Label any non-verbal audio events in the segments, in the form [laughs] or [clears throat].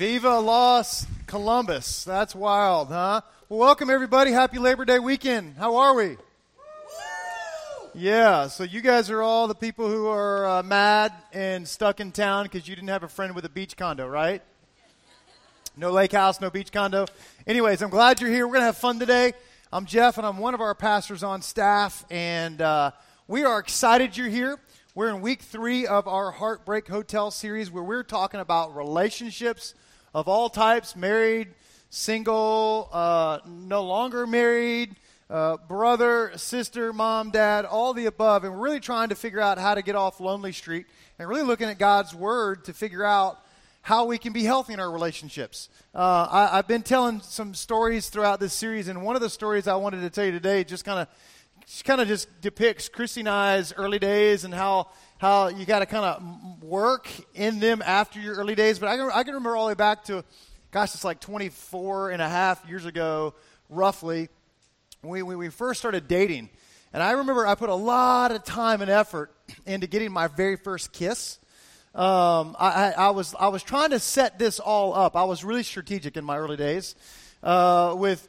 Viva Los Columbus. That's wild, huh? Well, welcome everybody. Happy Labor Day weekend. How are we? Yeah, so you guys are all the people who are uh, mad and stuck in town because you didn't have a friend with a beach condo, right? No lake house, no beach condo. Anyways, I'm glad you're here. We're going to have fun today. I'm Jeff, and I'm one of our pastors on staff, and uh, we are excited you're here. We're in week three of our Heartbreak Hotel series where we're talking about relationships of all types married, single, uh, no longer married, uh, brother, sister, mom, dad, all the above. And we're really trying to figure out how to get off Lonely Street and really looking at God's Word to figure out how we can be healthy in our relationships. Uh, I, have been telling some stories throughout this series, and one of the stories I wanted to tell you today just kind of kind of just depicts Christy and I's early days and how how you got to kind of work in them after your early days. But I can, I can remember all the way back to, gosh, it's like 24 and a half years ago, roughly, when we, we first started dating. And I remember I put a lot of time and effort [clears throat] into getting my very first kiss. Um, I, I, I, was, I was trying to set this all up. I was really strategic in my early days uh, with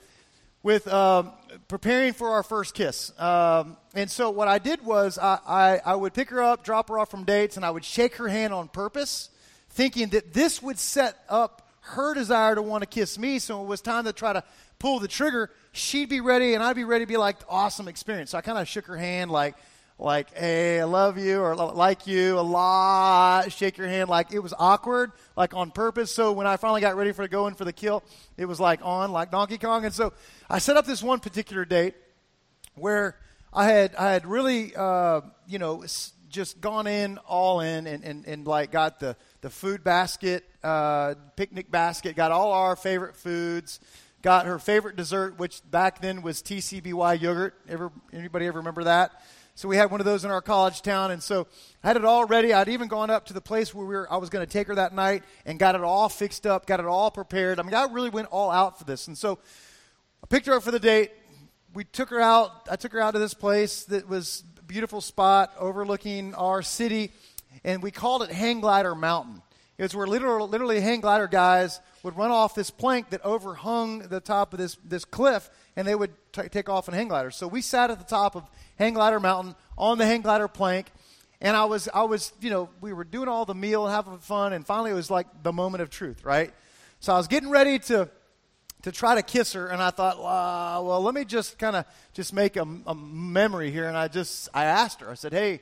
with um, preparing for our first kiss. Um, and so what I did was I, I, I, would pick her up, drop her off from dates, and I would shake her hand on purpose, thinking that this would set up her desire to want to kiss me. So when it was time to try to pull the trigger. She'd be ready, and I'd be ready to be like awesome experience. So I kind of shook her hand like – like, hey, I love you or like you a lot, shake your hand like it was awkward, like on purpose. So when I finally got ready for going for the kill, it was like on, like Donkey Kong. And so I set up this one particular date where I had, I had really, uh, you know, just gone in all in and, and, and like got the, the food basket, uh, picnic basket, got all our favorite foods, got her favorite dessert, which back then was TCBY yogurt. Ever, anybody ever remember that? So we had one of those in our college town, and so I had it all ready. I'd even gone up to the place where we were, I was going to take her that night and got it all fixed up, got it all prepared. I mean, I really went all out for this. And so I picked her up for the date. We took her out. I took her out to this place that was beautiful spot overlooking our city, and we called it Hang Glider Mountain. Was where literally, literally hang glider guys would run off this plank that overhung the top of this, this cliff, and they would t- take off in hang gliders. So we sat at the top of hang glider mountain on the hang glider plank. And I was, I was, you know, we were doing all the meal, having fun, and finally it was like the moment of truth, right? So I was getting ready to, to try to kiss her, and I thought, well, let me just kind of just make a, a memory here. And I just, I asked her, I said, hey,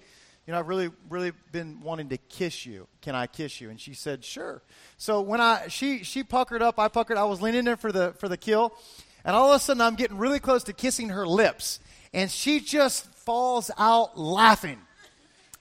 you know, I've really, really been wanting to kiss you. Can I kiss you? And she said, sure. So when I, she, she puckered up, I puckered, I was leaning in for the, for the kill, and all of a sudden I'm getting really close to kissing her lips and she just falls out laughing.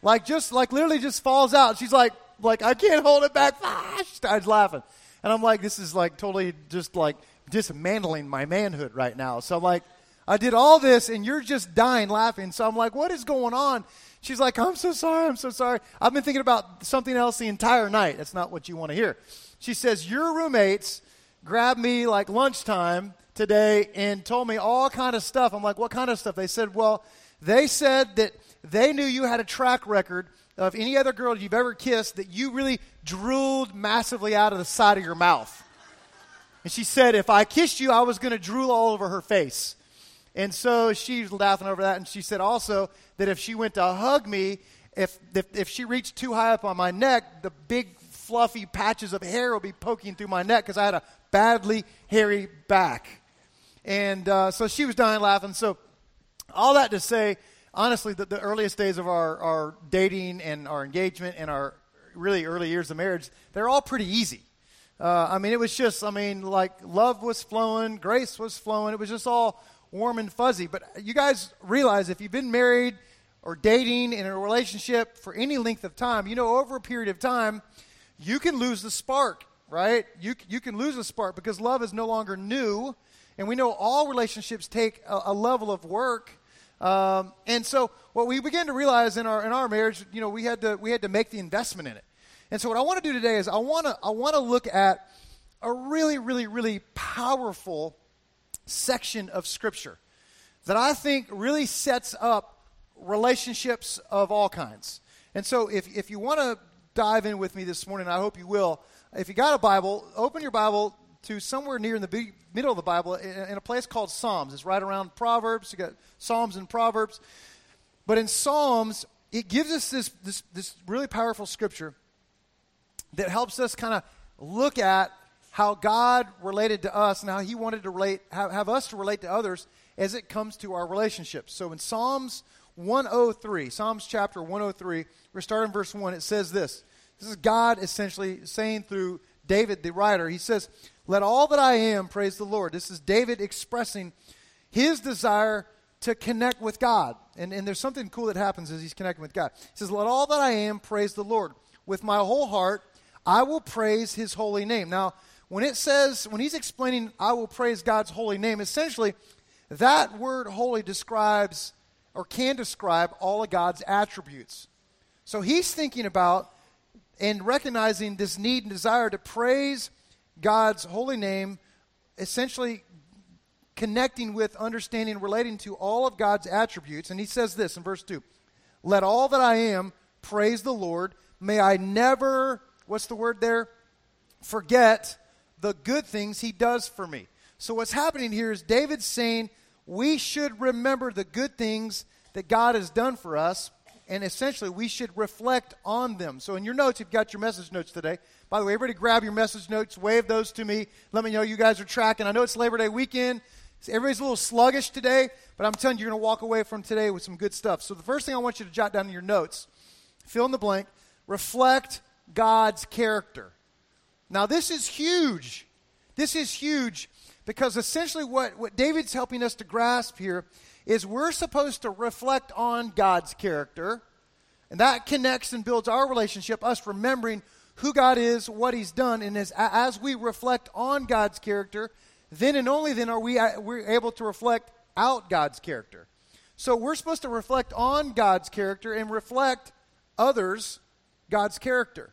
Like just like literally just falls out. She's like like I can't hold it back. [laughs] Ah, she starts laughing. And I'm like this is like totally just like dismantling my manhood right now. So I'm like I did all this and you're just dying laughing. So I'm like what is going on? She's like I'm so sorry. I'm so sorry. I've been thinking about something else the entire night. That's not what you want to hear. She says your roommates grabbed me like lunchtime today and told me all kind of stuff. I'm like, what kind of stuff? They said, well, they said that they knew you had a track record of any other girl you've ever kissed that you really drooled massively out of the side of your mouth. And she said, if I kissed you, I was going to drool all over her face. And so she's laughing over that. And she said also that if she went to hug me, if, if, if she reached too high up on my neck, the big fluffy patches of hair would be poking through my neck because I had a badly hairy back. And uh, so she was dying laughing. So, all that to say, honestly, the, the earliest days of our, our dating and our engagement and our really early years of marriage, they're all pretty easy. Uh, I mean, it was just, I mean, like love was flowing, grace was flowing. It was just all warm and fuzzy. But you guys realize if you've been married or dating in a relationship for any length of time, you know, over a period of time, you can lose the spark, right? You, you can lose the spark because love is no longer new. And we know all relationships take a, a level of work. Um, and so what we began to realize in our in our marriage, you know, we had to we had to make the investment in it. And so what I want to do today is I want to I want to look at a really really really powerful section of scripture that I think really sets up relationships of all kinds. And so if if you want to dive in with me this morning. I hope you will. If you got a Bible, open your Bible to somewhere near in the middle of the Bible in, in a place called Psalms. It's right around Proverbs. You got Psalms and Proverbs. But in Psalms, it gives us this, this, this really powerful scripture that helps us kind of look at how God related to us and how He wanted to relate, have, have us to relate to others as it comes to our relationships. So in Psalms 103, Psalms chapter 103, we're starting verse 1. It says this. This is God essentially saying through David, the writer. He says, Let all that I am praise the Lord. This is David expressing his desire to connect with God. And, and there's something cool that happens as he's connecting with God. He says, Let all that I am praise the Lord. With my whole heart, I will praise his holy name. Now, when it says, when he's explaining, I will praise God's holy name, essentially, that word holy describes or can describe all of God's attributes. So he's thinking about and recognizing this need and desire to praise God's holy name, essentially connecting with, understanding, relating to all of God's attributes. And he says this in verse 2 Let all that I am praise the Lord. May I never what's the word there? Forget the good things he does for me. So what's happening here is David's saying we should remember the good things that God has done for us, and essentially we should reflect on them. So in your notes, you've got your message notes today. By the way, everybody grab your message notes, wave those to me. Let me know you guys are tracking. I know it's Labor Day weekend. Everybody's a little sluggish today, but I'm telling you, you're going to walk away from today with some good stuff. So the first thing I want you to jot down in your notes, fill in the blank, reflect God's character. Now, this is huge. This is huge because essentially what, what David's helping us to grasp here is we're supposed to reflect on God's character, and that connects and builds our relationship, us remembering who God is, what He's done, and as, as we reflect on God's character, then and only then are we we're able to reflect out God's character. So we're supposed to reflect on God's character and reflect others God's character.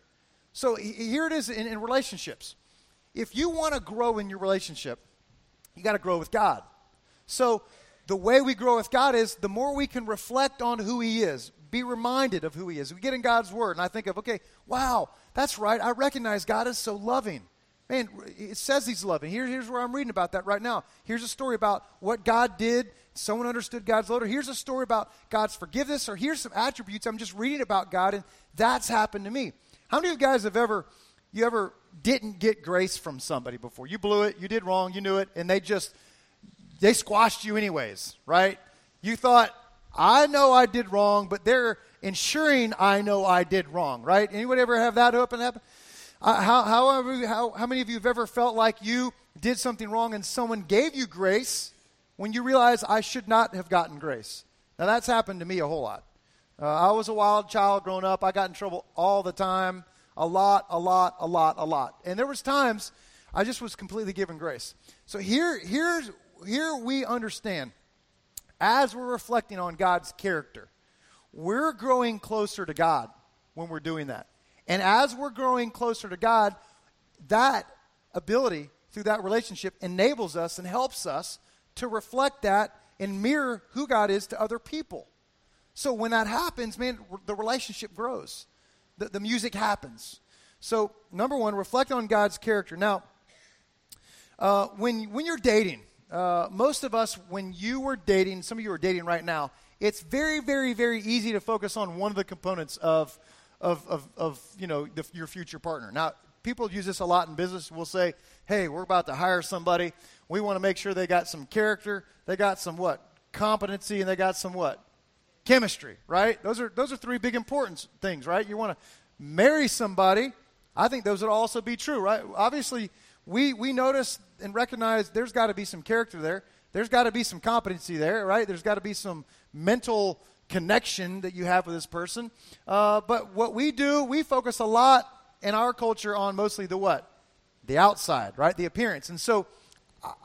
So here it is in, in relationships. If you want to grow in your relationship, you got to grow with God. So the way we grow with God is the more we can reflect on who He is, be reminded of who He is. We get in God's Word, and I think of, okay, wow, that's right. I recognize God is so loving. Man, it says He's loving. Here, here's where I'm reading about that right now. Here's a story about what God did. Someone understood God's love. Here's a story about God's forgiveness. Or here's some attributes I'm just reading about God, and that's happened to me. How many of you guys have ever, you ever didn't get grace from somebody before? You blew it, you did wrong, you knew it, and they just, they squashed you anyways, right? You thought, I know I did wrong, but they're ensuring I know I did wrong, right? Anybody ever have that happen? Uh, how, how, how, how many of you have ever felt like you did something wrong and someone gave you grace when you realize I should not have gotten grace? Now, that's happened to me a whole lot. Uh, I was a wild child growing up. I got in trouble all the time, a lot, a lot, a lot, a lot. And there was times I just was completely given grace. So here, here's, here we understand, as we're reflecting on God's character, we're growing closer to God when we're doing that. And as we're growing closer to God, that ability through that relationship enables us and helps us to reflect that and mirror who God is to other people. So when that happens, man, the relationship grows. The, the music happens. So, number one, reflect on God's character. Now, uh, when, when you're dating, uh, most of us, when you were dating, some of you are dating right now, it's very, very, very easy to focus on one of the components of, of, of, of you know, the, your future partner. Now, people use this a lot in business. We'll say, hey, we're about to hire somebody. We want to make sure they got some character, they got some what? Competency, and they got some what? Chemistry, right? Those are those are three big important things, right? You want to marry somebody. I think those would also be true, right? Obviously, we we notice and recognize there's got to be some character there. There's got to be some competency there, right? There's got to be some mental connection that you have with this person. Uh, but what we do, we focus a lot in our culture on mostly the what? The outside, right? The appearance. And so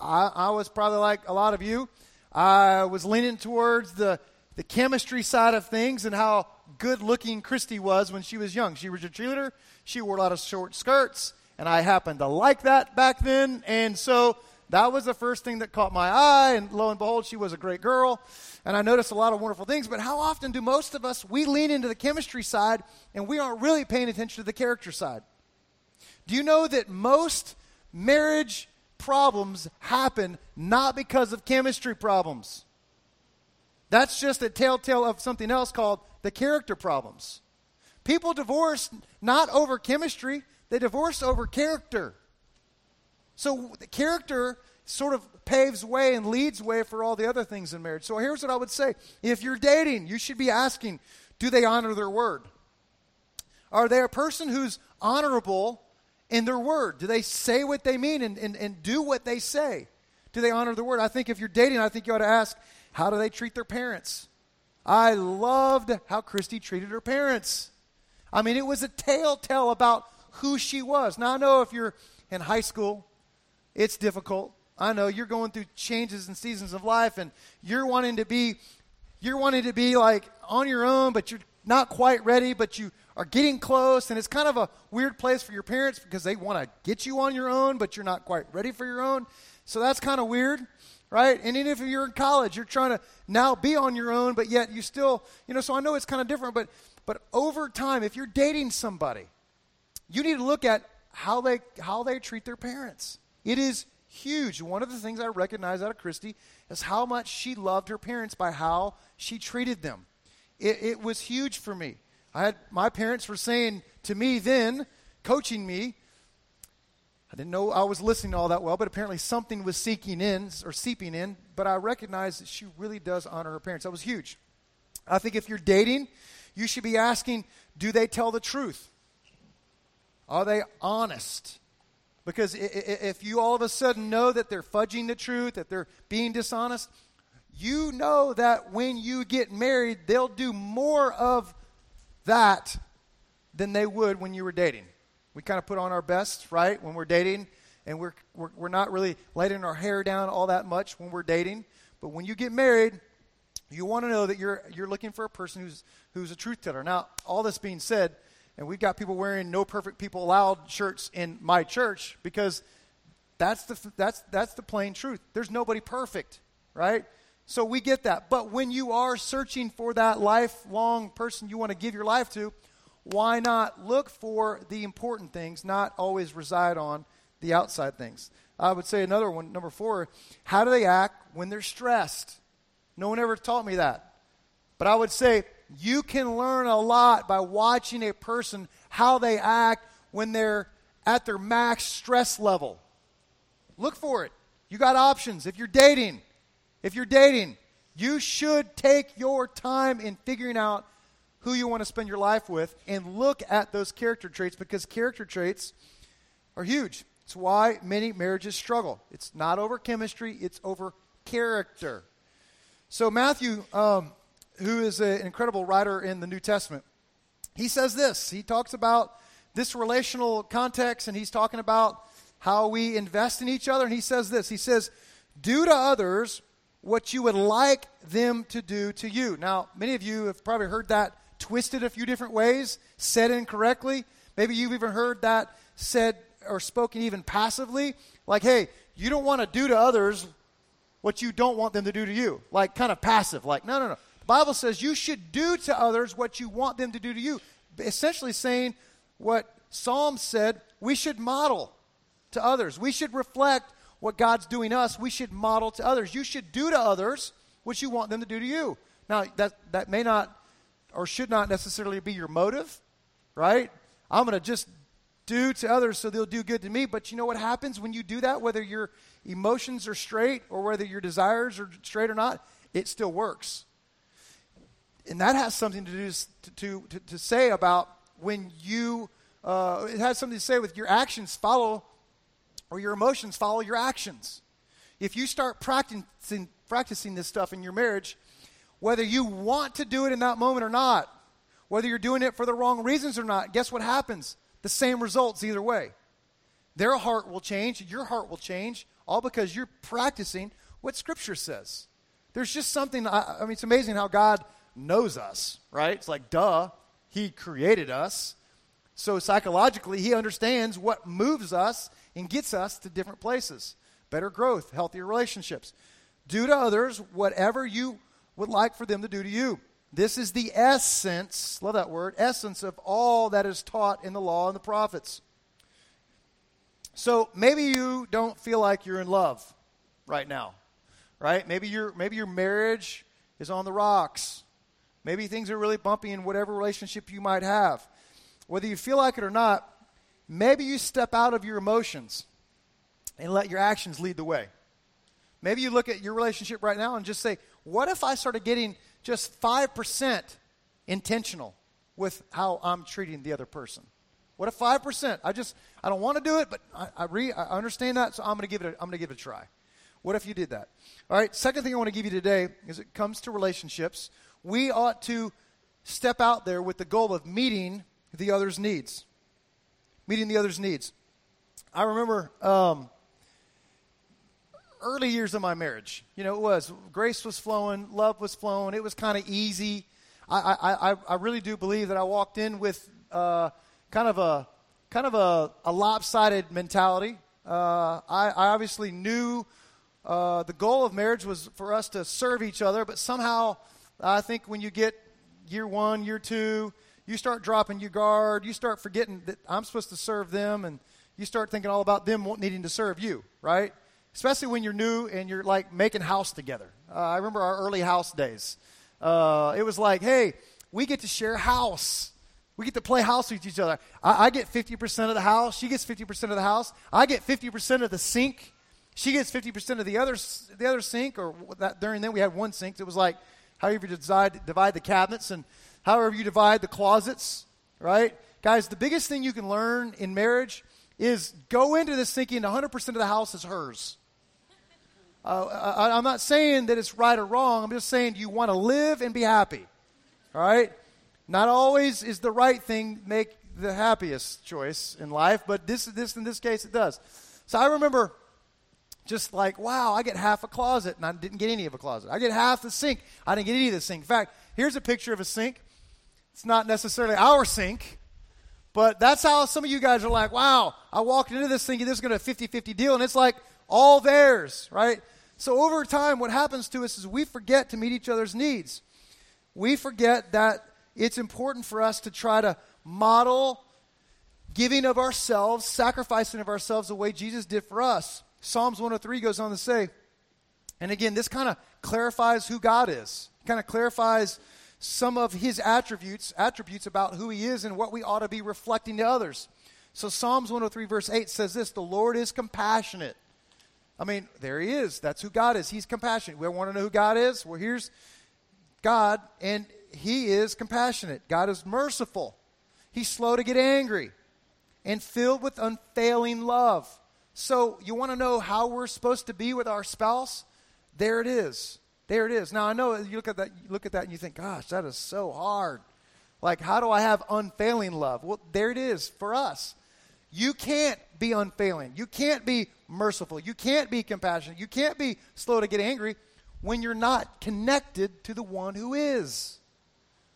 I, I was probably like a lot of you. I was leaning towards the the chemistry side of things and how good looking Christy was when she was young. She was a cheerleader, she wore a lot of short skirts, and I happened to like that back then. And so that was the first thing that caught my eye, and lo and behold, she was a great girl. And I noticed a lot of wonderful things. But how often do most of us, we lean into the chemistry side and we aren't really paying attention to the character side? Do you know that most marriage problems happen not because of chemistry problems? That's just a telltale of something else called the character problems. People divorce not over chemistry, they divorce over character. So the character sort of paves way and leads way for all the other things in marriage. So here's what I would say. If you're dating, you should be asking, do they honor their word? Are they a person who's honorable in their word? Do they say what they mean and, and, and do what they say? Do they honor the word? I think if you're dating, I think you ought to ask, how do they treat their parents? I loved how Christy treated her parents. I mean, it was a telltale about who she was. Now, I know if you're in high school it's difficult. I know you're going through changes and seasons of life and you're wanting to be you're wanting to be like on your own but you're not quite ready but you are getting close and it's kind of a weird place for your parents because they want to get you on your own but you're not quite ready for your own. So that's kind of weird, right? And even if you're in college, you're trying to now be on your own but yet you still, you know, so I know it's kind of different but but over time if you're dating somebody, you need to look at how they how they treat their parents. It is huge. One of the things I recognize out of Christy is how much she loved her parents by how she treated them. It, it was huge for me. I had my parents were saying to me then, coaching me. I didn't know I was listening all that well, but apparently something was seeking in or seeping in. But I recognized that she really does honor her parents. That was huge. I think if you're dating, you should be asking, do they tell the truth? Are they honest? Because if you all of a sudden know that they're fudging the truth, that they're being dishonest, you know that when you get married, they'll do more of that than they would when you were dating. We kind of put on our best, right, when we're dating, and we're, we're, we're not really letting our hair down all that much when we're dating. But when you get married, you want to know that you're, you're looking for a person who's, who's a truth teller. Now, all this being said, and we've got people wearing no perfect people allowed shirts in my church because that's the that's that's the plain truth there's nobody perfect right so we get that but when you are searching for that lifelong person you want to give your life to why not look for the important things not always reside on the outside things i would say another one number four how do they act when they're stressed no one ever taught me that but i would say you can learn a lot by watching a person how they act when they're at their max stress level. Look for it. You got options. If you're dating, if you're dating, you should take your time in figuring out who you want to spend your life with and look at those character traits because character traits are huge. It's why many marriages struggle. It's not over chemistry, it's over character. So, Matthew um, who is an incredible writer in the New Testament, he says this. He talks about this relational context and he's talking about how we invest in each other. And he says this He says, Do to others what you would like them to do to you. Now, many of you have probably heard that twisted a few different ways, said incorrectly. Maybe you've even heard that said or spoken even passively. Like, hey, you don't want to do to others what you don't want them to do to you. Like, kind of passive. Like, no, no, no. The Bible says you should do to others what you want them to do to you. Essentially saying what Psalm said we should model to others. We should reflect what God's doing us. We should model to others. You should do to others what you want them to do to you. Now, that, that may not or should not necessarily be your motive, right? I'm going to just do to others so they'll do good to me. But you know what happens when you do that, whether your emotions are straight or whether your desires are straight or not? It still works and that has something to do to, to, to say about when you uh, it has something to say with your actions follow or your emotions follow your actions if you start practicing practicing this stuff in your marriage whether you want to do it in that moment or not whether you're doing it for the wrong reasons or not guess what happens the same results either way their heart will change your heart will change all because you're practicing what scripture says there's just something I, I mean it's amazing how god knows us, right? It's like, duh, he created us. So psychologically, he understands what moves us and gets us to different places. better growth, healthier relationships. Do to others whatever you would like for them to do to you. This is the essence, love that word, essence of all that is taught in the law and the prophets. So maybe you don't feel like you're in love right now, right? Maybe your maybe your marriage is on the rocks. Maybe things are really bumpy in whatever relationship you might have. Whether you feel like it or not, maybe you step out of your emotions and let your actions lead the way. Maybe you look at your relationship right now and just say, what if I started getting just 5% intentional with how I'm treating the other person? What if 5%? I just, I don't want to do it, but I, I, re, I understand that, so I'm going to give it a, I'm going to give it a try. What if you did that? All right, second thing I want to give you today is it comes to relationships. We ought to step out there with the goal of meeting the other's needs. Meeting the other's needs. I remember um, early years of my marriage. You know, it was grace was flowing, love was flowing. It was kind of easy. I, I, I, really do believe that I walked in with uh, kind of a kind of a, a lopsided mentality. Uh, I, I, obviously knew uh, the goal of marriage was for us to serve each other, but somehow I think when you get year one, year two, you start dropping your guard. You start forgetting that I'm supposed to serve them, and you start thinking all about them needing to serve you, right? Especially when you're new and you're like making house together. Uh, I remember our early house days. Uh, it was like, hey, we get to share house. We get to play house with each other. I, I get 50% of the house. She gets 50% of the house. I get 50% of the sink. She gets 50% of the other, the other sink. Or that, during then we had one sink. It was like however you divide, divide the cabinets and however you divide the closets, right? Guys, the biggest thing you can learn in marriage is go into this thinking 100% of the house is hers. Uh, I, I'm not saying that it's right or wrong. I'm just saying, you want to live and be happy? All right? Not always is the right thing make the happiest choice in life, but this, this in this case it does. So I remember just like, wow, I get half a closet, and I didn't get any of a closet. I get half the sink. I didn't get any of the sink. In fact, here's a picture of a sink. It's not necessarily our sink, but that's how some of you guys are like, wow, I walked into this thinking this is going to be a 50 50 deal, and it's like all theirs, right? So over time, what happens to us is we forget to meet each other's needs. We forget that it's important for us to try to model giving of ourselves, sacrificing of ourselves the way Jesus did for us. Psalms 103 goes on to say, and again, this kind of clarifies who God is. Kind of clarifies some of his attributes, attributes about who he is and what we ought to be reflecting to others. So Psalms 103 verse 8 says this, "The Lord is compassionate I mean, there he is. That's who God is. He's compassionate. We want to know who God is? Well, here's God, and he is compassionate. God is merciful. He's slow to get angry and filled with unfailing love. So, you want to know how we're supposed to be with our spouse? There it is. There it is. Now, I know you look at that, look at that and you think, gosh, that is so hard. Like, how do I have unfailing love? Well, there it is for us. You can't be unfailing. You can't be merciful. You can't be compassionate. You can't be slow to get angry when you're not connected to the one who is.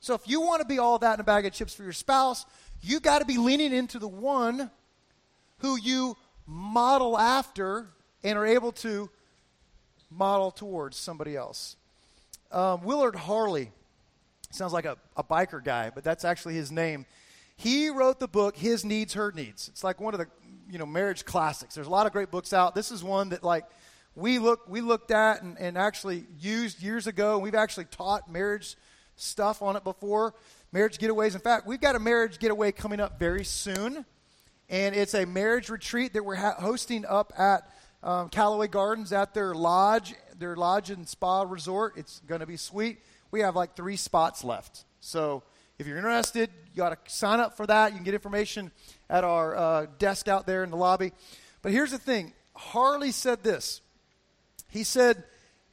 So if you want to be all that in a bag of chips for your spouse, you got to be leaning into the one who you model after and are able to model towards somebody else. Um, Willard Harley sounds like a, a biker guy, but that's actually his name. He wrote the book His Needs, Her Needs. It's like one of the you know marriage classics. There's a lot of great books out. This is one that like we look we looked at and, and actually used years ago. We've actually taught marriage stuff on it before. Marriage getaways. In fact, we've got a marriage getaway coming up very soon, and it's a marriage retreat that we're ha- hosting up at um, Callaway Gardens at their lodge, their lodge and spa resort. It's going to be sweet. We have like three spots left, so if you're interested, you got to sign up for that. You can get information at our uh, desk out there in the lobby. But here's the thing Harley said this. He said,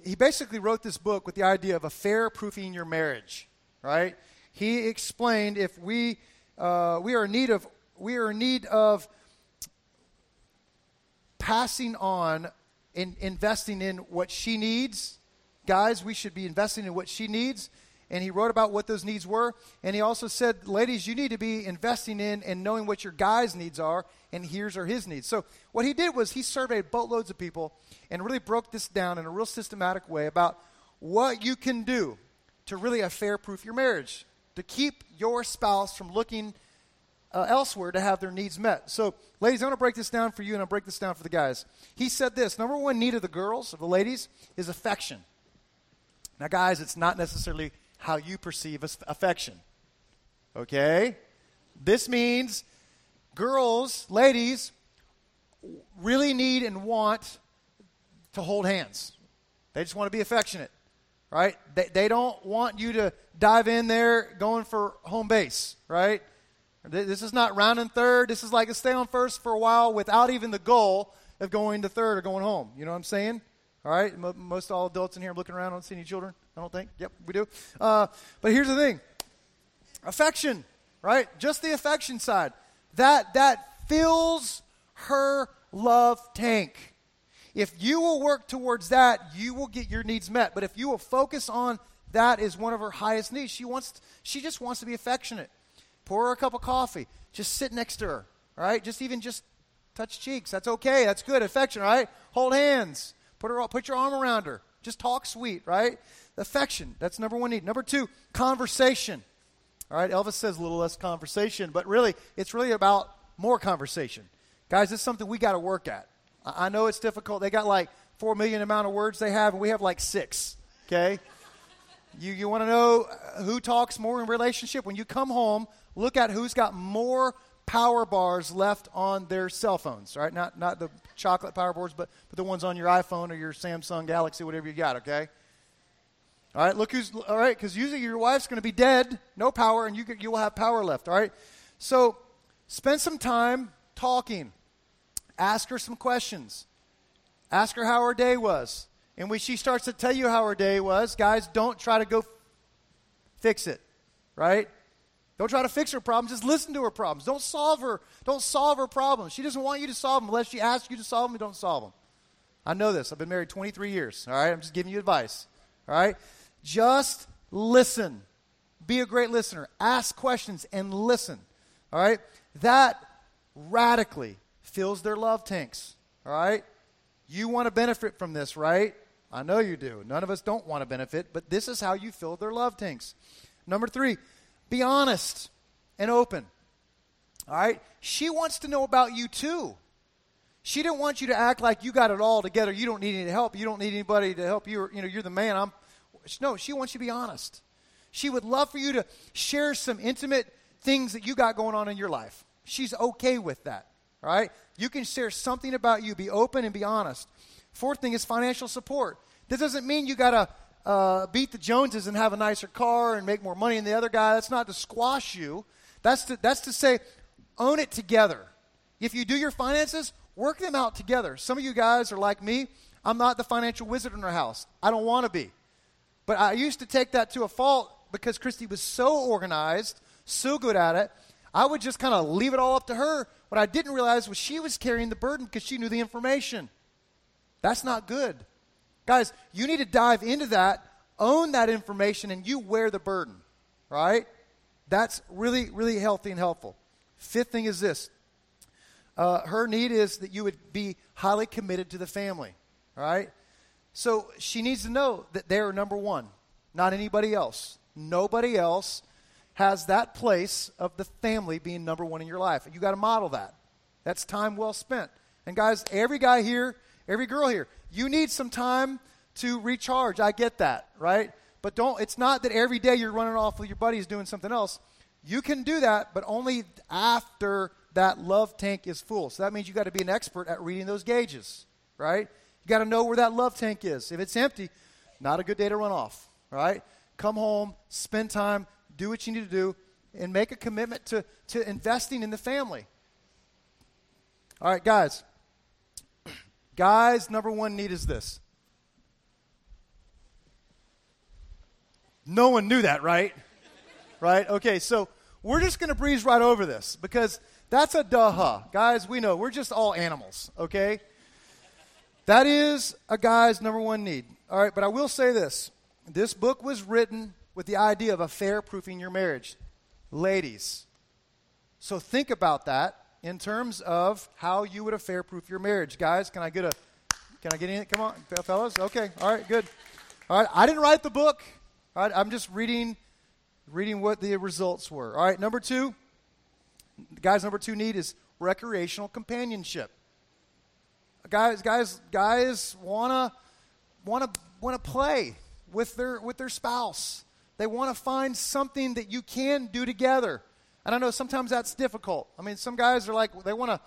he basically wrote this book with the idea of a fair proofing your marriage, right? He explained if we, uh, we are in need of, we are in need of passing on and investing in what she needs. Guys, we should be investing in what she needs and he wrote about what those needs were. And he also said, ladies, you need to be investing in and knowing what your guy's needs are, and here's are his needs. So what he did was he surveyed boatloads of people and really broke this down in a real systematic way about what you can do to really affair proof your marriage, to keep your spouse from looking uh, elsewhere to have their needs met. So, ladies, I'm going to break this down for you and I'll break this down for the guys. He said this number one need of the girls, of the ladies, is affection. Now, guys, it's not necessarily how you perceive affection. Okay? This means girls, ladies, really need and want to hold hands. They just want to be affectionate, right? They, they don't want you to dive in there going for home base, right? This is not round and third. This is like a stay on first for a while without even the goal of going to third or going home. You know what I'm saying? All right? M- most all adults in here looking around. I don't see any children. I don't think. Yep, we do. Uh, but here's the thing affection, right? Just the affection side. That, that fills her love tank. If you will work towards that, you will get your needs met. But if you will focus on that is one of her highest needs, she wants she just wants to be affectionate. Pour her a cup of coffee. Just sit next to her. All right? Just even just touch cheeks. That's okay. That's good. Affection, right? Hold hands. Put her put your arm around her. Just talk sweet, right? Affection. That's number one need. Number two, conversation. All right, Elvis says a little less conversation, but really, it's really about more conversation. Guys, this is something we got to work at. I, I know it's difficult. They got like four million amount of words they have, and we have like six. Okay? you you want to know uh, who talks more in relationship? When you come home, look at who's got more power bars left on their cell phones, right? Not, not the chocolate power boards, but, but the ones on your iPhone or your Samsung Galaxy, whatever you got, okay? All right, look who's, all right, because usually your wife's going to be dead, no power, and you, you will have power left, all right? So spend some time talking. Ask her some questions. Ask her how her day was. And when she starts to tell you how her day was, guys, don't try to go fix it, right? Don't try to fix her problems. Just listen to her problems. Don't solve her. Don't solve her problems. She doesn't want you to solve them unless she asks you to solve them. Don't solve them. I know this. I've been married 23 years. All right, I'm just giving you advice. All right, just listen. Be a great listener. Ask questions and listen. All right, that radically fills their love tanks. All right, you want to benefit from this, right? I know you do. None of us don't want to benefit, but this is how you fill their love tanks. Number three, be honest and open. All right? She wants to know about you too. She didn't want you to act like you got it all together. You don't need any help. You don't need anybody to help you. You know, you're the man. I'm No, she wants you to be honest. She would love for you to share some intimate things that you got going on in your life. She's okay with that. All right? You can share something about you. Be open and be honest. Fourth thing is financial support. This doesn't mean you got to uh, beat the Joneses and have a nicer car and make more money than the other guy. That's not to squash you. That's to, that's to say, own it together. If you do your finances, work them out together. Some of you guys are like me. I'm not the financial wizard in our house. I don't want to be. But I used to take that to a fault because Christy was so organized, so good at it. I would just kind of leave it all up to her. What I didn't realize was she was carrying the burden because she knew the information. That's not good. Guys, you need to dive into that, own that information, and you wear the burden, right? That's really, really healthy and helpful. Fifth thing is this uh, her need is that you would be highly committed to the family, right? So she needs to know that they are number one, not anybody else. Nobody else has that place of the family being number one in your life. You got to model that. That's time well spent. And guys, every guy here, every girl here, you need some time to recharge. I get that, right? But don't it's not that every day you're running off with your buddies doing something else. You can do that, but only after that love tank is full. So that means you got to be an expert at reading those gauges, right? You got to know where that love tank is. If it's empty, not a good day to run off, right? Come home, spend time, do what you need to do, and make a commitment to, to investing in the family. All right, guys. Guys, number one need is this. No one knew that, right? right? Okay, so we're just going to breeze right over this because that's a duh. Guys, we know we're just all animals, okay? That is a guy's number one need. All right, but I will say this. This book was written with the idea of affair proofing your marriage. Ladies, so think about that in terms of how you would affair proof your marriage. Guys, can I get a can I get in? Come on, fellas. Okay. All right, good. All right, I didn't write the book. All right, I'm just reading reading what the results were. All right, number 2. Guys, number 2 need is recreational companionship. Guys, guys, guys to want to play with their with their spouse. They want to find something that you can do together. And I know sometimes that's difficult. I mean, some guys are like they want to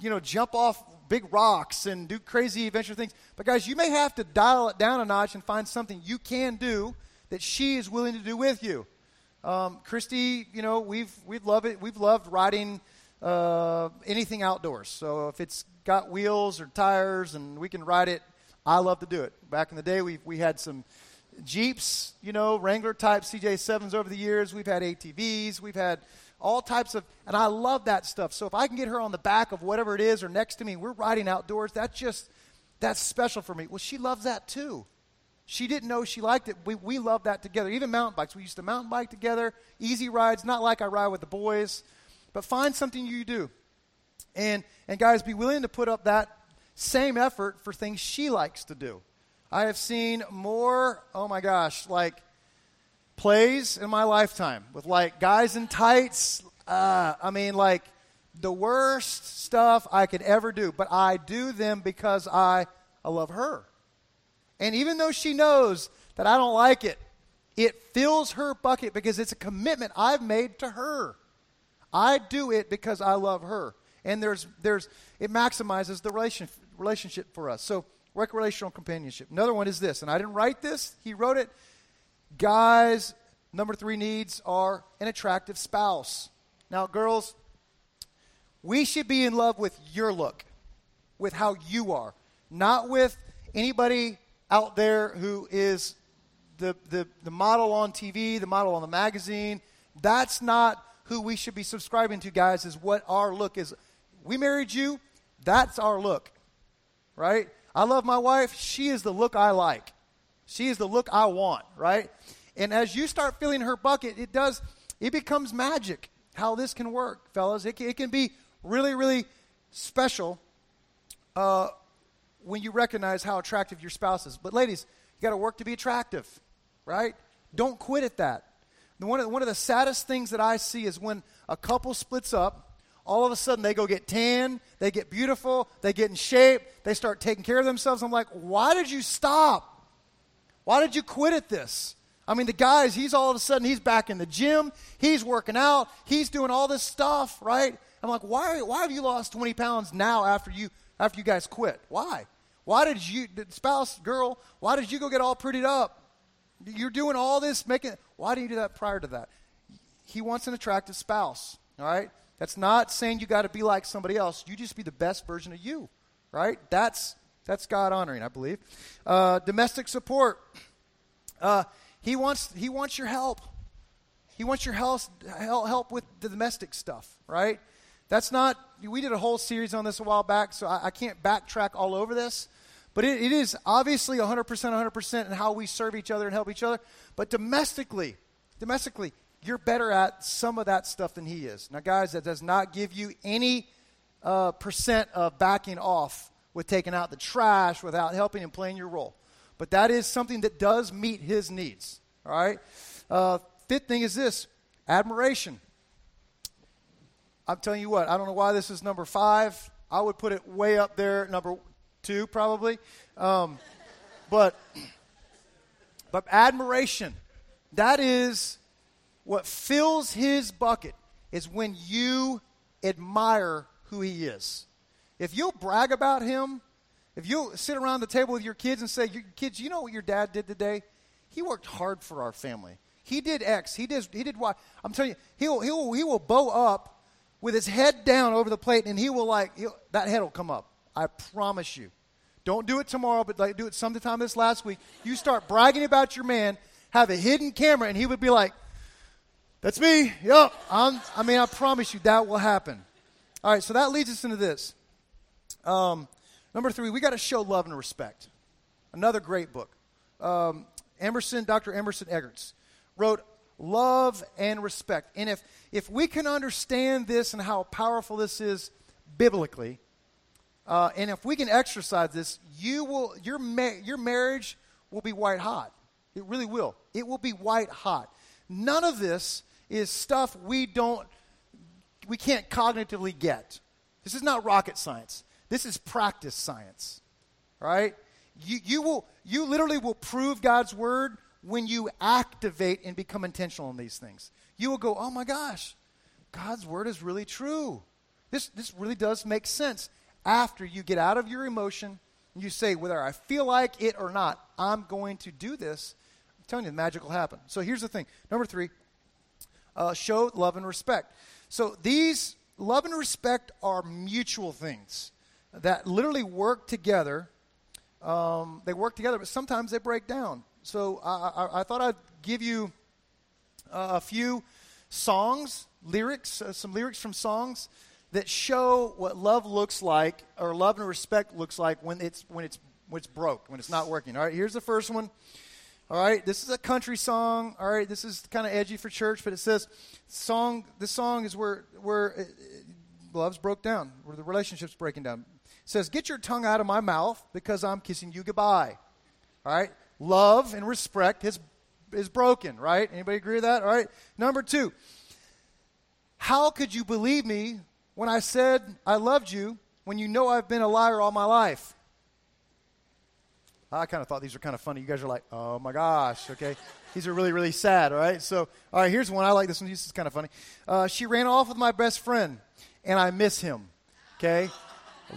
you know jump off big rocks and do crazy adventure things. But guys, you may have to dial it down a notch and find something you can do that she is willing to do with you. Um, Christy, you know, we've we've loved it. We've loved riding uh, anything outdoors. So if it's got wheels or tires and we can ride it, I love to do it. Back in the day, we we had some Jeeps, you know, Wrangler type CJ7s over the years. We've had ATVs. We've had all types of, and I love that stuff. So if I can get her on the back of whatever it is or next to me, we're riding outdoors, that's just, that's special for me. Well, she loves that too. She didn't know she liked it. We, we love that together. Even mountain bikes. We used to mountain bike together, easy rides, not like I ride with the boys, but find something you do. And, and guys, be willing to put up that same effort for things she likes to do. I have seen more, oh my gosh, like plays in my lifetime with like guys in tights. Uh, I mean, like the worst stuff I could ever do, but I do them because I, I love her. And even though she knows that I don't like it, it fills her bucket because it's a commitment I've made to her. I do it because I love her. And there's, there's, it maximizes the relation, relationship for us. So, recreational companionship. Another one is this, and I didn't write this, he wrote it. Guys, number three needs are an attractive spouse. Now, girls, we should be in love with your look, with how you are, not with anybody out there who is the, the, the model on TV, the model on the magazine. That's not who we should be subscribing to, guys, is what our look is. We married you, that's our look, right? I love my wife. She is the look I like. She is the look I want, right? And as you start filling her bucket, it does, it becomes magic how this can work, fellas. It, it can be really, really special uh, when you recognize how attractive your spouse is. But, ladies, you got to work to be attractive, right? Don't quit at that. One of, one of the saddest things that I see is when a couple splits up, all of a sudden they go get tan, they get beautiful, they get in shape, they start taking care of themselves. I'm like, why did you stop? Why did you quit at this? I mean, the guys, he's all of a sudden, he's back in the gym, he's working out, he's doing all this stuff, right? I'm like, why, why have you lost 20 pounds now after you, after you guys quit? Why? Why did you, spouse, girl, why did you go get all prettied up? You're doing all this, making, why didn't you do that prior to that? He wants an attractive spouse, all right? That's not saying you got to be like somebody else. You just be the best version of you, right? That's, that's God honoring, I believe. Uh, domestic support. Uh, he wants, he wants your help. He wants your help, help with the domestic stuff, right? That's not, we did a whole series on this a while back, so I, I can't backtrack all over this. But it, it is obviously 100%, 100% in how we serve each other and help each other. But domestically, domestically, you're better at some of that stuff than he is. Now, guys, that does not give you any uh, percent of backing off with taking out the trash without helping and playing your role. But that is something that does meet his needs. All right? Uh, fifth thing is this admiration. I'm telling you what, I don't know why this is number five. I would put it way up there, number two, probably. Um, but, but admiration, that is what fills his bucket, is when you admire who he is. If you'll brag about him, if you'll sit around the table with your kids and say, kids, you know what your dad did today? He worked hard for our family. He did X. He did, he did Y. I'm telling you, he'll, he'll, he will bow up with his head down over the plate and he will like, that head will come up. I promise you. Don't do it tomorrow, but like do it sometime this last week. You start bragging about your man, have a hidden camera, and he would be like, that's me. I'm, I mean, I promise you that will happen. All right, so that leads us into this. Um, Number three, we got to show love and respect. Another great book. Um, Emerson, Dr. Emerson Eggerichs wrote love and respect. And if, if we can understand this and how powerful this is biblically, uh, and if we can exercise this, you will, your, ma- your marriage will be white hot. It really will. It will be white hot. None of this is stuff we don't, we can't cognitively get. This is not rocket science. This is practice science. Right? You, you will, you literally will prove God's word when you activate and become intentional in these things. You will go, oh my gosh, God's word is really true. This, this really does make sense after you get out of your emotion and you say, whether I feel like it or not, I'm going to do this. I'm telling you, the magic will happen. So here's the thing. Number three, uh, show love and respect. So these love and respect are mutual things that literally work together. Um, they work together, but sometimes they break down. So I, I, I thought I'd give you uh, a few songs, lyrics, uh, some lyrics from songs that show what love looks like, or love and respect looks like when it's when it's when it's broke, when it's not working. All right, here's the first one. All right, this is a country song. All right, this is kind of edgy for church, but it says, "Song." This song is where where it, it, love's broke down, where the relationship's breaking down. It says, "Get your tongue out of my mouth because I'm kissing you goodbye." All right, love and respect is is broken. Right? Anybody agree with that? All right. Number two. How could you believe me when I said I loved you when you know I've been a liar all my life? I kind of thought these were kind of funny. You guys are like, oh my gosh, okay? these are really, really sad, all right? So, all right, here's one. I like this one. This is kind of funny. Uh, she ran off with my best friend, and I miss him, okay?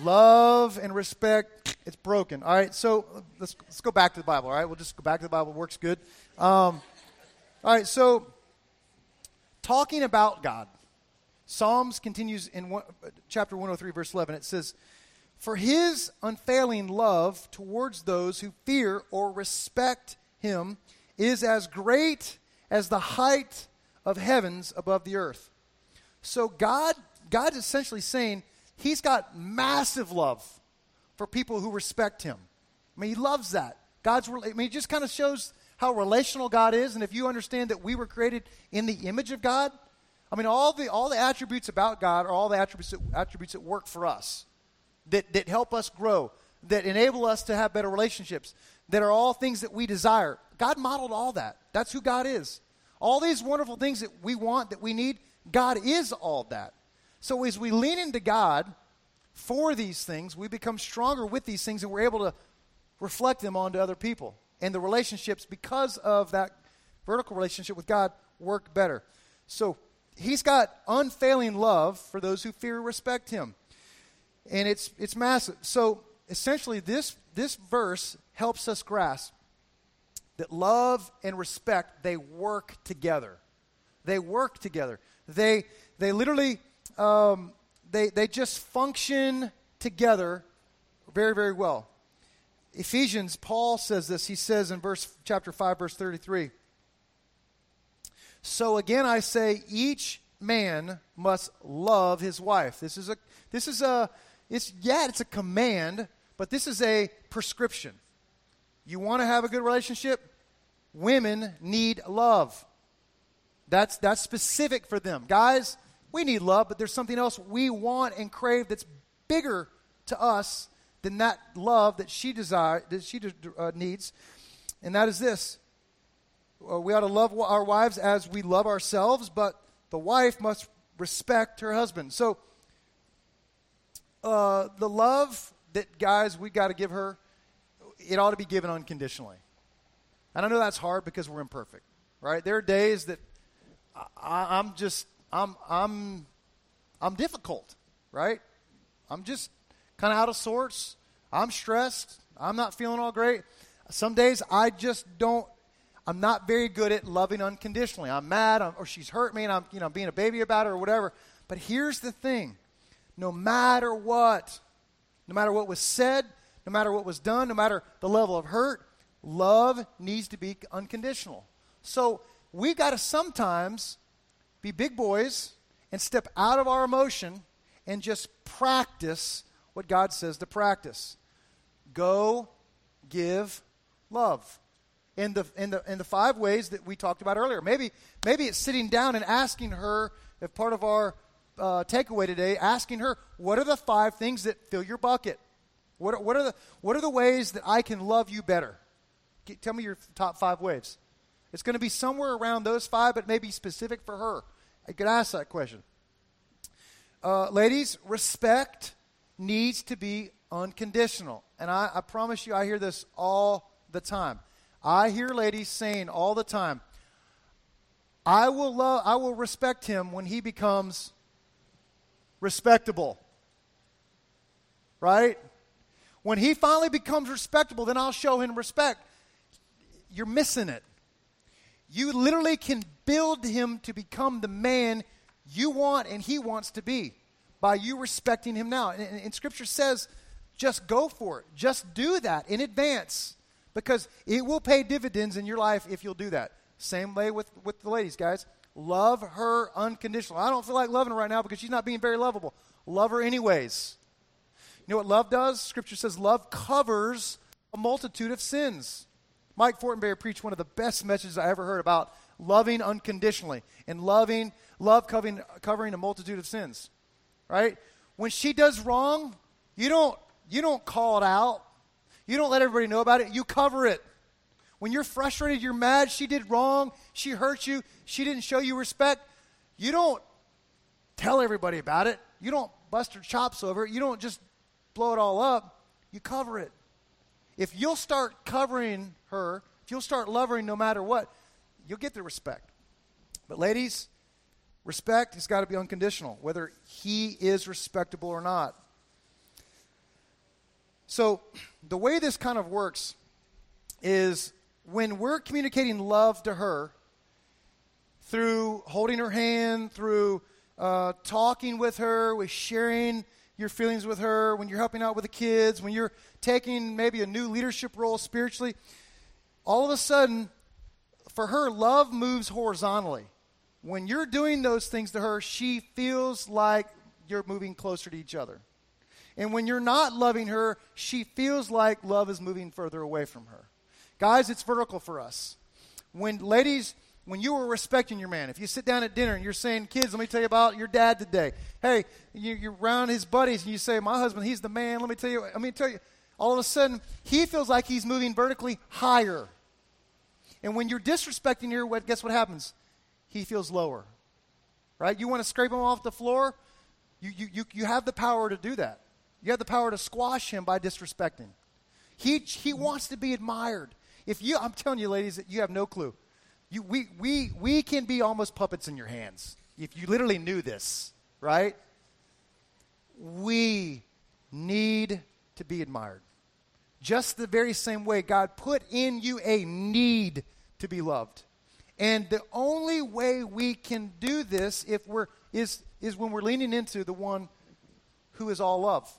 Love and respect, it's broken, all right? So let's, let's go back to the Bible, all right? We'll just go back to the Bible. Works good. Um, all right, so talking about God. Psalms continues in one, chapter 103, verse 11. It says, for his unfailing love towards those who fear or respect him is as great as the height of heavens above the earth. So God God is essentially saying he's got massive love for people who respect him. I mean, he loves that. God's I mean, it just kind of shows how relational God is and if you understand that we were created in the image of God, I mean, all the all the attributes about God are all the attributes that, attributes that work for us that, that help us grow, that enable us to have better relationships, that are all things that we desire. God modeled all that. That's who God is. All these wonderful things that we want, that we need, God is all that. So as we lean into God for these things, we become stronger with these things and we're able to reflect them onto other people. And the relationships, because of that vertical relationship with God, work better. So he's got unfailing love for those who fear and respect him and it's it's massive. So essentially, this this verse helps us grasp that love and respect they work together. They work together. They they literally um, they they just function together very very well. Ephesians, Paul says this. He says in verse chapter five, verse thirty-three. So again, I say, each man must love his wife. This is a this is a it's yeah, it's a command, but this is a prescription. You want to have a good relationship? Women need love. That's that's specific for them. Guys, we need love, but there's something else we want and crave that's bigger to us than that love that she desire that she uh, needs, and that is this: uh, we ought to love our wives as we love ourselves, but the wife must respect her husband. So uh, the love that, guys, we got to give her, it ought to be given unconditionally. And I know that's hard because we're imperfect, right? There are days that I, I'm just, I'm, I'm, I'm difficult, right? I'm just kind of out of sorts. I'm stressed. I'm not feeling all great. Some days I just don't. I'm not very good at loving unconditionally. I'm mad, or she's hurt me, and I'm, you know, being a baby about it, or whatever. But here's the thing: no matter what. No matter what was said, no matter what was done, no matter the level of hurt, love needs to be unconditional. So we got to sometimes be big boys and step out of our emotion and just practice what God says to practice. Go give love. in the, in the, in the five ways that we talked about earlier. Maybe, maybe it's sitting down and asking her, if part of our uh, takeaway today, asking her, what are the five things that fill your bucket? What are, what, are the, what are the ways that I can love you better? Get, tell me your top five ways. It's going to be somewhere around those five, but maybe specific for her. I could ask that question. Uh, ladies, respect needs to be unconditional. And I, I promise you, I hear this all the time. I hear ladies saying all the time, I will love I will respect him when he becomes respectable. Right? When he finally becomes respectable, then I'll show him respect. You're missing it. You literally can build him to become the man you want and he wants to be by you respecting him now. And, and, Scripture says, just go for it. Just do that in advance because it will pay dividends in your life if you'll do that. Same way with, with the ladies, guys. Love her unconditionally. I don't feel like loving her right now because she's not being very lovable. Love her anyways. You know what love does? Scripture says love covers a multitude of sins. Mike Fortenberry preached one of the best messages I ever heard about loving unconditionally and loving, love covering, covering a multitude of sins. Right? When she does wrong, you don't, you don't call it out. You don't let everybody know about it. You cover it. When you're frustrated, you're mad, she did wrong, she hurt you, she didn't show you respect, you don't tell everybody about it. You don't bust her chops over it. You don't just blow it all up. You cover it. If you'll start covering her, if you'll start loving no matter what, you'll get the respect. But ladies, respect has got to be unconditional, whether he is respectable or not. So, the way this kind of works is when we're communicating love to her through holding her hand, through uh, talking with her, with sharing your feelings with her, when you're helping out with the kids, when you're taking maybe a new leadership role spiritually, all of a sudden, for her, love moves horizontally. When you're doing those things to her, she feels like you're moving closer to each other. And when you're not loving her, she feels like love is moving further away from her. Guys, it's vertical for us. When ladies, when you are respecting your man, if you sit down at dinner and you're saying, kids, let me tell you about your dad today. Hey, you, are around his buddies and you say, my husband, he's the man. Let me tell you, let me tell you. All of a sudden, he feels like he's moving vertically higher. And when you're disrespecting your, what, guess what happens? He feels lower. Right? You want to scrape him off the floor? You, you, you, you have the power to do that. You have the power to squash him by disrespecting. He, he wants to be admired. If you, I'm telling you, ladies, that you have no clue. You, we, we, we can be almost puppets in your hands. If you literally knew this, right? We need to be admired. Just the very same way God put in you a need to be loved. And the only way we can do this if we're, is, is when we're leaning into the one who is all love,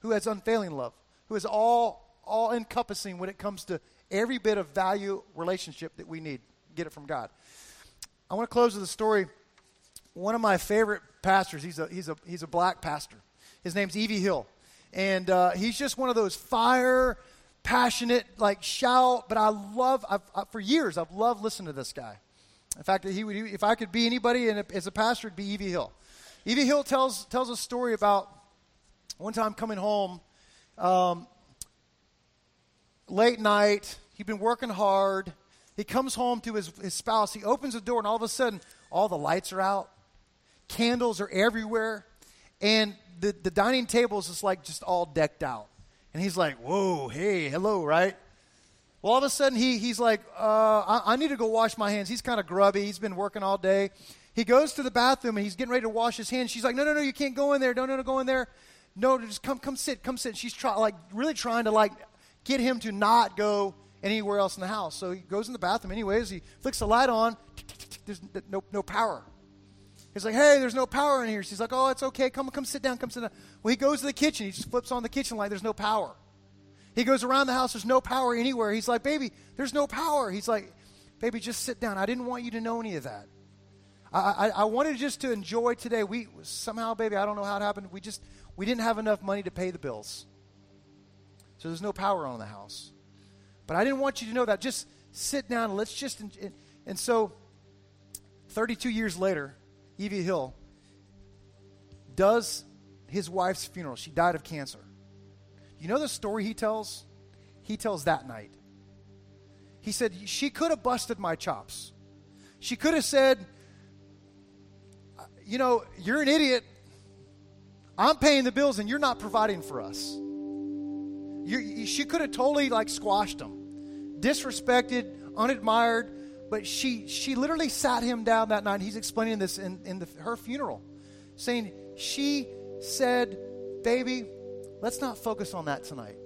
who has unfailing love, who is all, all encompassing when it comes to every bit of value relationship that we need. Get it from God. I want to close with a story. One of my favorite pastors, he's a, he's a, he's a black pastor. His name's E.V. Hill. And uh, he's just one of those fire, passionate, like shout. But I love, I've, I, for years, I've loved listening to this guy. In fact, he would, if I could be anybody and as a pastor, it'd be E.V. Hill. E.V. Hill tells, tells a story about one time coming home um, late night, He'd been working hard. He comes home to his, his spouse. He opens the door, and all of a sudden, all the lights are out. Candles are everywhere. And the, the dining table is just like just all decked out. And he's like, whoa, hey, hello, right? Well, all of a sudden, he, he's like, uh, I, I need to go wash my hands. He's kind of grubby. He's been working all day. He goes to the bathroom and he's getting ready to wash his hands. She's like, no, no, no, you can't go in there. No, no, no, go in there. No, just come, come sit, come sit. She's try, like really trying to like get him to not go anywhere else in the house. So he goes in the bathroom anyways. He flicks the light on. [tsk] There's no, no power. He's like, hey, there's no power in here. She's like, oh, it's okay. Come, come sit down. Come sit down. Well, he goes to the kitchen. He just flips on the kitchen light. There's no power. He goes around the house. There's no power anywhere. He's like, baby, there's no power. He's like, baby, just sit down. I didn't want you to know any of that. I, I, I wanted just to enjoy today. We somehow, baby, I don't know how it happened. We just we didn't have enough money to pay the bills, so there's no power on the house. But I didn't want you to know that. Just sit down and let's just. And, and so, 32 years later, E.V. Hill does his wife's funeral. She died of cancer. You know the story he tells? He tells that night. He said, She could have busted my chops. She could have said, uh, You know, you're an idiot. I'm paying the bills and you're not providing for us. You're, she could have totally like squashed him, disrespected, unadmired, but she she literally sat him down that night. He's explaining this in, in the, her funeral, saying she said, "Baby, let's not focus on that tonight.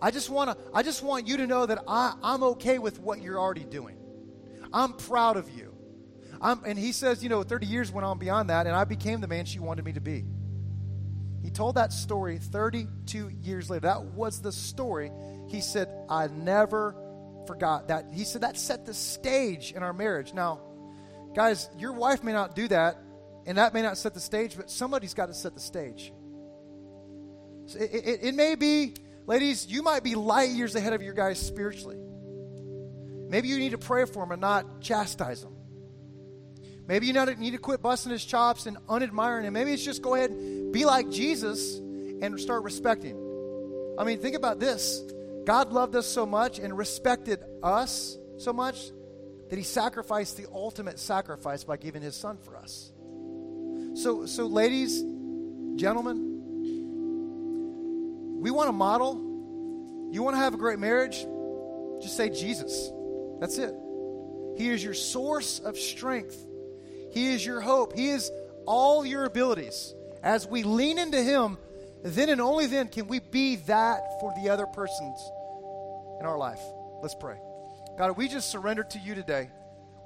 I just want to I just want you to know that I, I'm okay with what you're already doing. I'm proud of you. I'm, and he says, you know, 30 years went on beyond that, and I became the man she wanted me to be. He told that story 32 years later. That was the story. He said, I never forgot that. He said that set the stage in our marriage. Now, guys, your wife may not do that, and that may not set the stage, but somebody's got to set the stage. So it, it, it may be, ladies, you might be light years ahead of your guys spiritually. Maybe you need to pray for them and not chastise him. Maybe you need to quit busting his chops and unadmiring him. Maybe it's just go ahead, and be like Jesus, and start respecting. I mean, think about this. God loved us so much and respected us so much that he sacrificed the ultimate sacrifice by giving his son for us. So, so ladies, gentlemen, we want to model. You want to have a great marriage? Just say Jesus. That's it. He is your source of strength. He is your hope. He is all your abilities. As we lean into Him, then and only then can we be that for the other persons in our life. Let's pray. God, we just surrender to you today.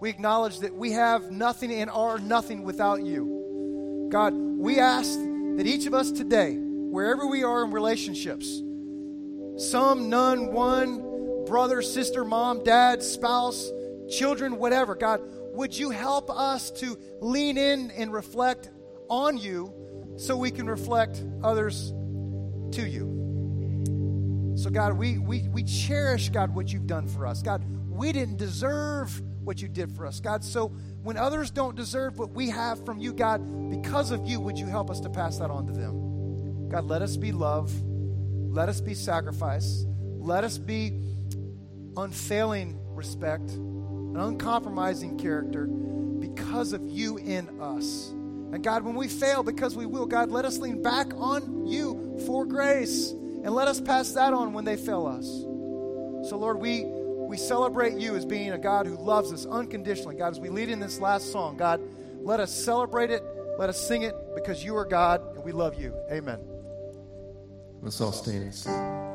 We acknowledge that we have nothing and are nothing without you. God, we ask that each of us today, wherever we are in relationships, some, none, one, brother, sister, mom, dad, spouse, children, whatever, God, would you help us to lean in and reflect on you so we can reflect others to you? So, God, we, we, we cherish, God, what you've done for us. God, we didn't deserve what you did for us. God, so when others don't deserve what we have from you, God, because of you, would you help us to pass that on to them? God, let us be love. Let us be sacrifice. Let us be unfailing respect, an uncompromising character because of you in us. And God, when we fail, because we will, God, let us lean back on you for grace. And let us pass that on when they fail us. So, Lord, we, we celebrate you as being a God who loves us unconditionally. God, as we lead in this last song, God, let us celebrate it. Let us sing it because you are God and we love you. Amen. Let's all stand and sing.